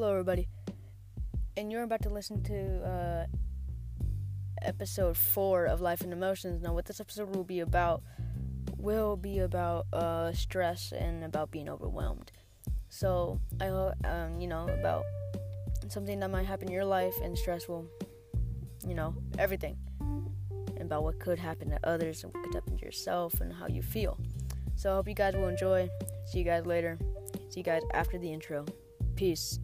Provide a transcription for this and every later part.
Hello, everybody. And you're about to listen to uh, episode four of Life and Emotions. Now, what this episode will be about will be about uh, stress and about being overwhelmed. So, I hope, um, you know, about something that might happen in your life, and stress will, you know, everything. And about what could happen to others and what could happen to yourself and how you feel. So, I hope you guys will enjoy. See you guys later. See you guys after the intro. Peace.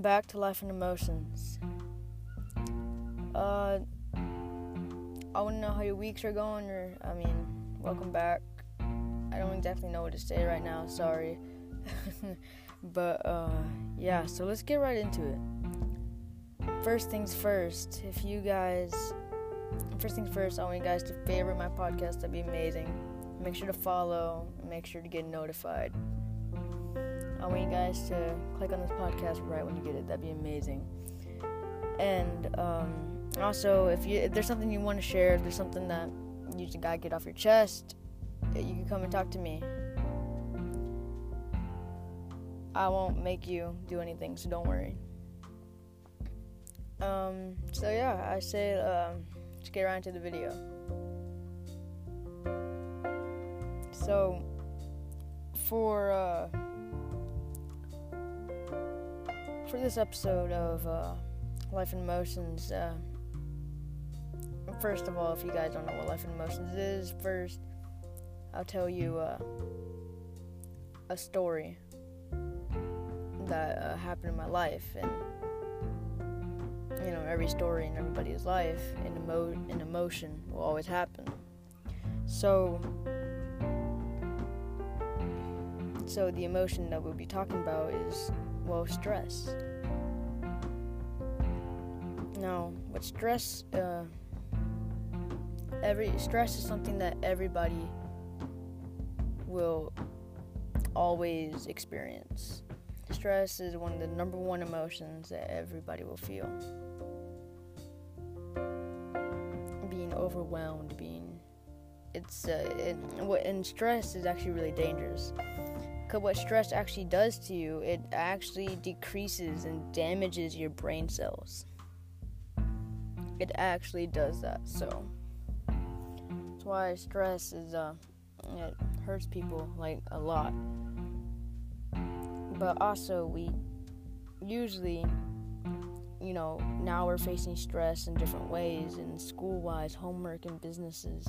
Welcome back to Life and Emotions. Uh, I want to know how your weeks are going, or I mean, welcome back. I don't exactly know what to say right now. Sorry, but uh, yeah. So let's get right into it. First things first. If you guys, first things first, I want you guys to favorite my podcast. That'd be amazing. Make sure to follow. Make sure to get notified. I want you guys to click on this podcast right when you get it. That'd be amazing. And um, also, if you if there's something you want to share, if there's something that you just gotta get off your chest, you can come and talk to me. I won't make you do anything, so don't worry. Um, so yeah, I say um, let's get right into the video. So, for uh, for this episode of uh, Life and Emotions, uh, first of all, if you guys don't know what Life and Emotions is, first I'll tell you uh, a story that uh, happened in my life, and you know, every story in everybody's life, an, emo- an emotion will always happen. So, so the emotion that we'll be talking about is well, stress. Now, with stress, uh, every stress is something that everybody will always experience. Stress is one of the number one emotions that everybody will feel. Being overwhelmed, being it's uh, it, and stress is actually really dangerous. Because what stress actually does to you, it actually decreases and damages your brain cells. It actually does that. So that's why stress is uh it hurts people like a lot. But also we usually you know, now we're facing stress in different ways in school wise, homework and businesses.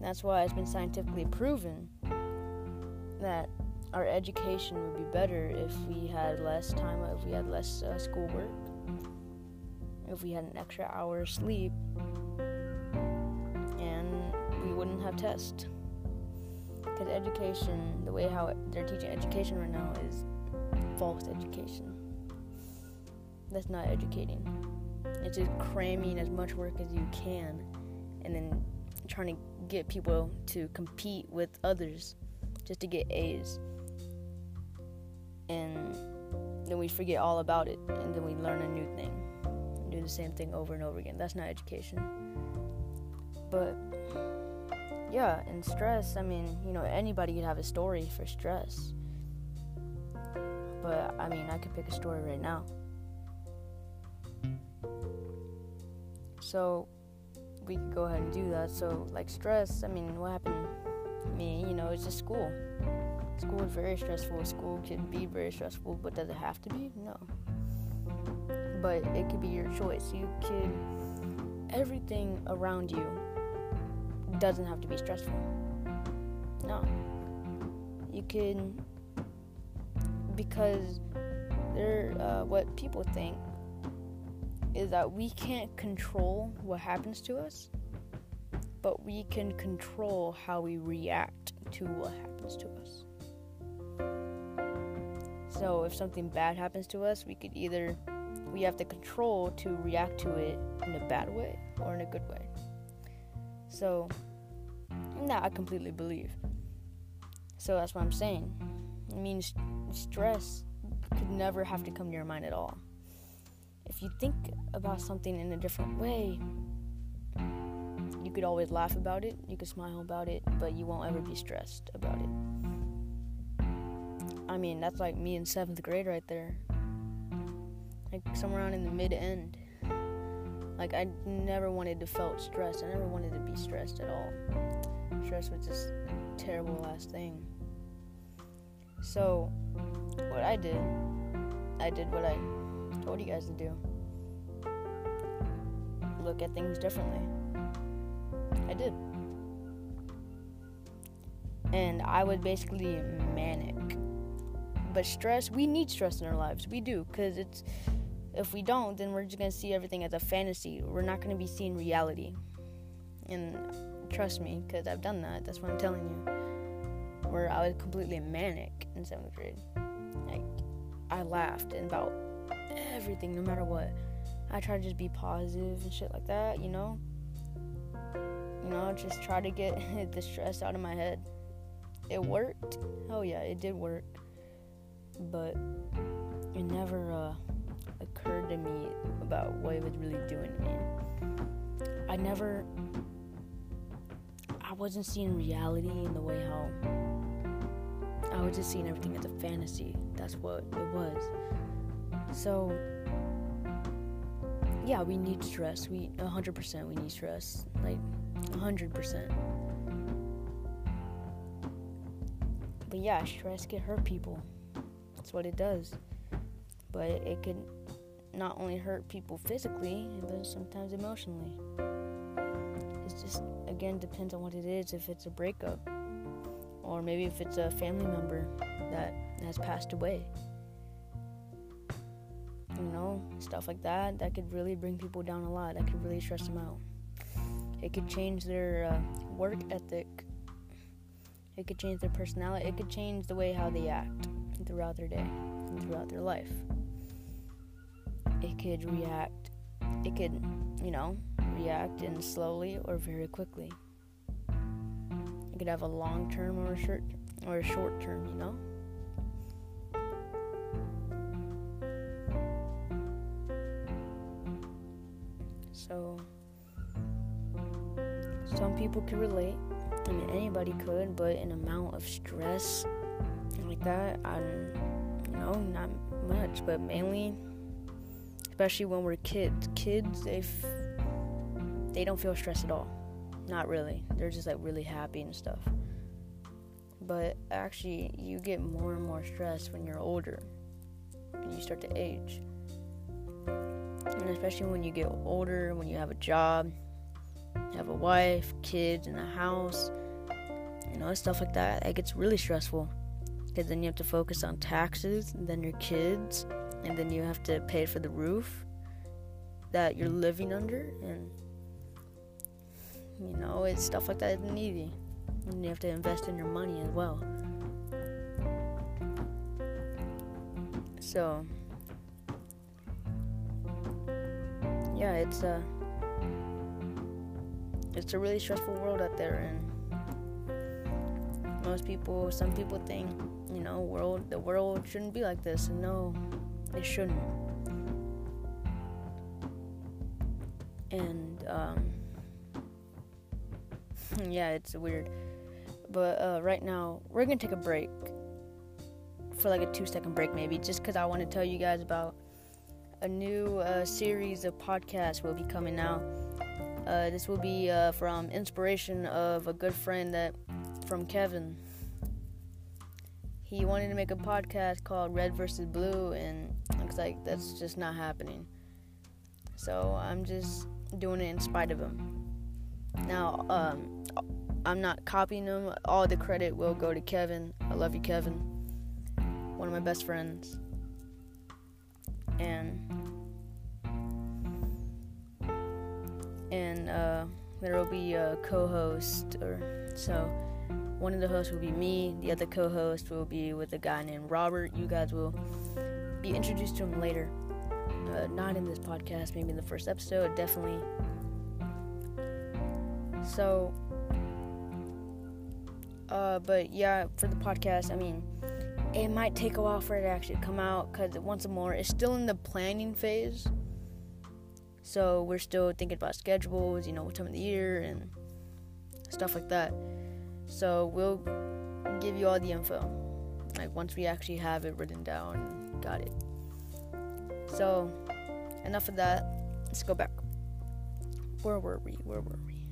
That's why it's been scientifically proven that our education would be better if we had less time, if we had less uh, schoolwork, if we had an extra hour of sleep, and we wouldn't have tests. Because education, the way how they're teaching education right now is false education. That's not educating. It's just cramming as much work as you can, and then trying to get people to compete with others just to get A's. And then we forget all about it, and then we learn a new thing. And do the same thing over and over again. That's not education. But yeah, and stress, I mean, you know, anybody could have a story for stress. But I mean, I could pick a story right now. So we could go ahead and do that. So, like stress, I mean, what happened to me, you know, it's just school. School is very stressful. School can be very stressful, but does it have to be? No. But it could be your choice. You could everything around you doesn't have to be stressful. No. You can, because they're, uh, what people think is that we can't control what happens to us, but we can control how we react to what happens to us. So if something bad happens to us, we could either we have the control to react to it in a bad way or in a good way. So that I completely believe. So that's what I'm saying. It means stress could never have to come to your mind at all. If you think about something in a different way, you could always laugh about it, you could smile about it, but you won't ever be stressed about it. I mean, that's like me in seventh grade right there. Like somewhere around in the mid end. Like I never wanted to felt stressed. I never wanted to be stressed at all. Stress was just terrible last thing. So what I did, I did what I told you guys to do. Look at things differently. I did. And I would basically manic. But stress, we need stress in our lives. We do, because it's if we don't, then we're just gonna see everything as a fantasy. We're not gonna be seeing reality. And trust me, because I've done that. That's what I'm telling you. Where I was completely manic in seventh grade. Like I laughed about everything, no matter what. I tried to just be positive and shit like that, you know. You know, just try to get the stress out of my head. It worked. Oh yeah, it did work. But it never uh, occurred to me about what it was really doing to me. I never I wasn't seeing reality in the way how I was just seeing everything as a fantasy. That's what it was. So yeah, we need stress. We 100% we need stress. Like 100%. But yeah, stress can hurt people. What it does. But it can not only hurt people physically, but sometimes emotionally. It just again depends on what it is. If it's a breakup, or maybe if it's a family member that has passed away. You know, stuff like that. That could really bring people down a lot. That could really stress them out. It could change their uh, work ethic. It could change their personality. It could change the way how they act throughout their day and throughout their life. It could react. It could, you know, react in slowly or very quickly. It could have a long term or a short or a short term, you know. So some people can relate. I mean, anybody could, but an amount of stress like that, I don't, know, not much, but mainly, especially when we're kids. Kids, they f- they don't feel stressed at all. Not really. They're just like really happy and stuff. But actually, you get more and more stressed when you're older and you start to age. And especially when you get older, when you have a job, have a wife, kids, and a house, you know, stuff like that. It gets really stressful because then you have to focus on taxes, and then your kids, and then you have to pay for the roof that you're mm. living under, and you know, it's stuff like that isn't easy. And you have to invest in your money as well. So, yeah, it's a it's a really stressful world out there, and most people, some people think, you know, world the world shouldn't be like this, and no, it shouldn't. And um, yeah, it's weird. But uh, right now, we're gonna take a break for like a two second break, maybe, just because I want to tell you guys about a new uh, series of podcasts will be coming out. Uh, this will be uh, from inspiration of a good friend that from Kevin. He wanted to make a podcast called Red versus Blue, and looks like that's just not happening. So I'm just doing it in spite of him. Now, um, I'm not copying him. All the credit will go to Kevin. I love you, Kevin. One of my best friends. And and uh, there will be a co-host, or so one of the hosts will be me. The other co-host will be with a guy named Robert. You guys will be introduced to him later. Uh, not in this podcast, maybe in the first episode, definitely. So, uh, but yeah, for the podcast, I mean, it might take a while for it to actually come out because once more, it's still in the planning phase. So we're still thinking about schedules, you know, what time of the year and stuff like that. So we'll give you all the info, like once we actually have it written down, got it. So enough of that. Let's go back. Where were we? Where were we?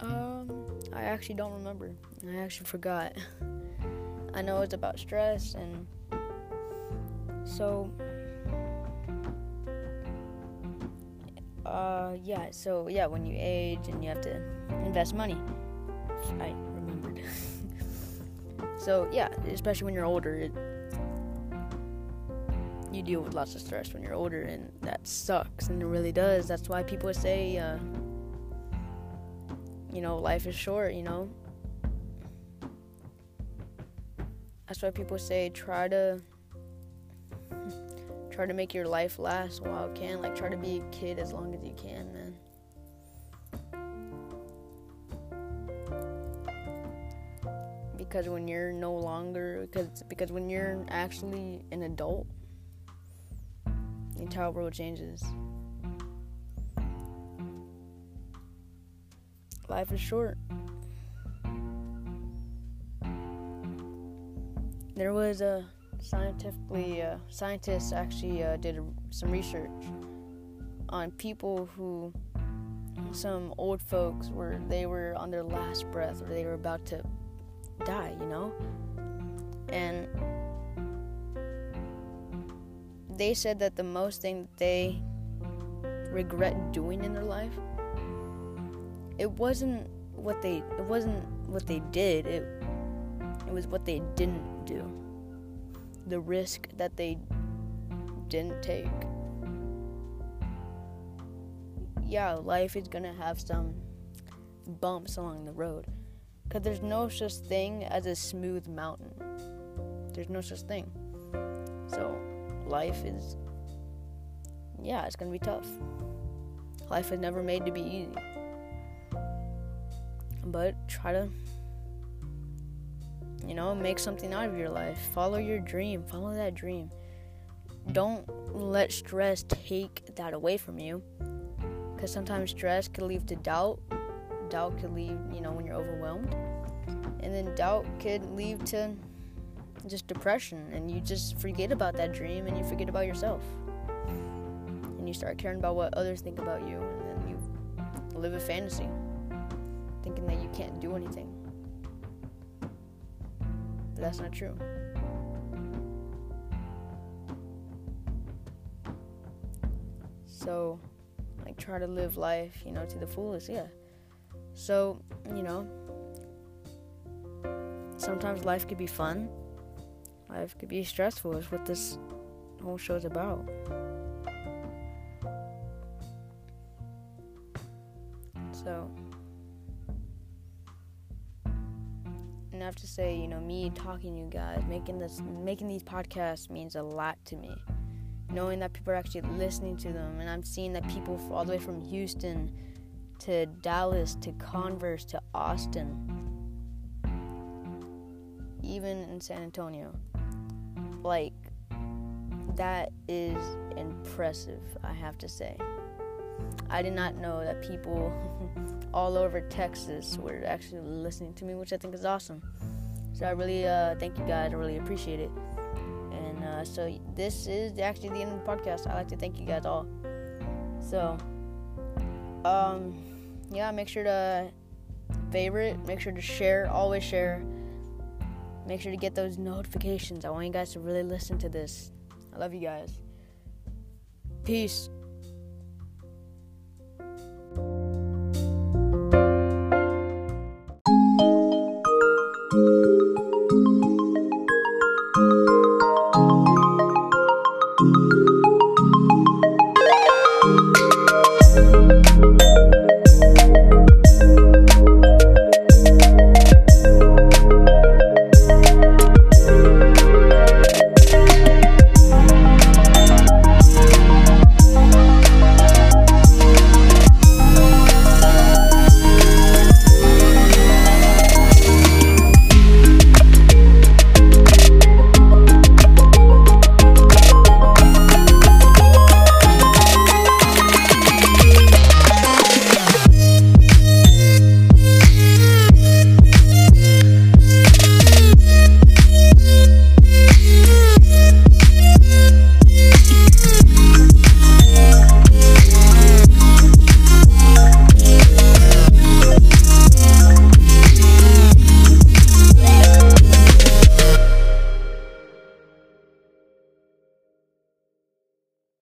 Um, I actually don't remember. I actually forgot. I know it's about stress and so uh yeah, so yeah, when you age and you have to invest money. I remembered. so yeah, especially when you're older, it, you deal with lots of stress when you're older and that sucks and it really does. That's why people say uh you know, life is short, you know. That's why people say try to try to make your life last while it can. Like try to be a kid as long as you can, man. Because when you're no longer because because when you're actually an adult, the entire world changes. Life is short. There was a scientifically uh, scientists actually uh, did some research on people who some old folks were they were on their last breath or they were about to die, you know, and they said that the most thing that they regret doing in their life it wasn't what they it wasn't what they did it it was what they didn't do the risk that they didn't take. Yeah life is gonna have some bumps along the road because there's no such thing as a smooth mountain. There's no such thing. So life is yeah it's gonna be tough. Life is never made to be easy. But try to you know make something out of your life. Follow your dream. Follow that dream. Don't let stress take that away from you. Because sometimes stress can lead to doubt. Doubt could lead you know when you're overwhelmed. And then doubt could lead to just depression and you just forget about that dream and you forget about yourself. And you start caring about what others think about you and then you live a fantasy thinking that you can't do anything. That's not true. So, like, try to live life, you know, to the fullest, yeah. So, you know, sometimes life could be fun, life could be stressful, is what this whole show's about. Say, you know, me talking to you guys, making this, making these podcasts means a lot to me. Knowing that people are actually listening to them, and I'm seeing that people all the way from Houston to Dallas to Converse to Austin, even in San Antonio, like that is impressive. I have to say. I did not know that people all over Texas were actually listening to me, which I think is awesome. So I really uh, thank you guys. I really appreciate it. And uh, so this is actually the end of the podcast. I like to thank you guys all. So, um, yeah, make sure to favorite, make sure to share, always share. Make sure to get those notifications. I want you guys to really listen to this. I love you guys. Peace.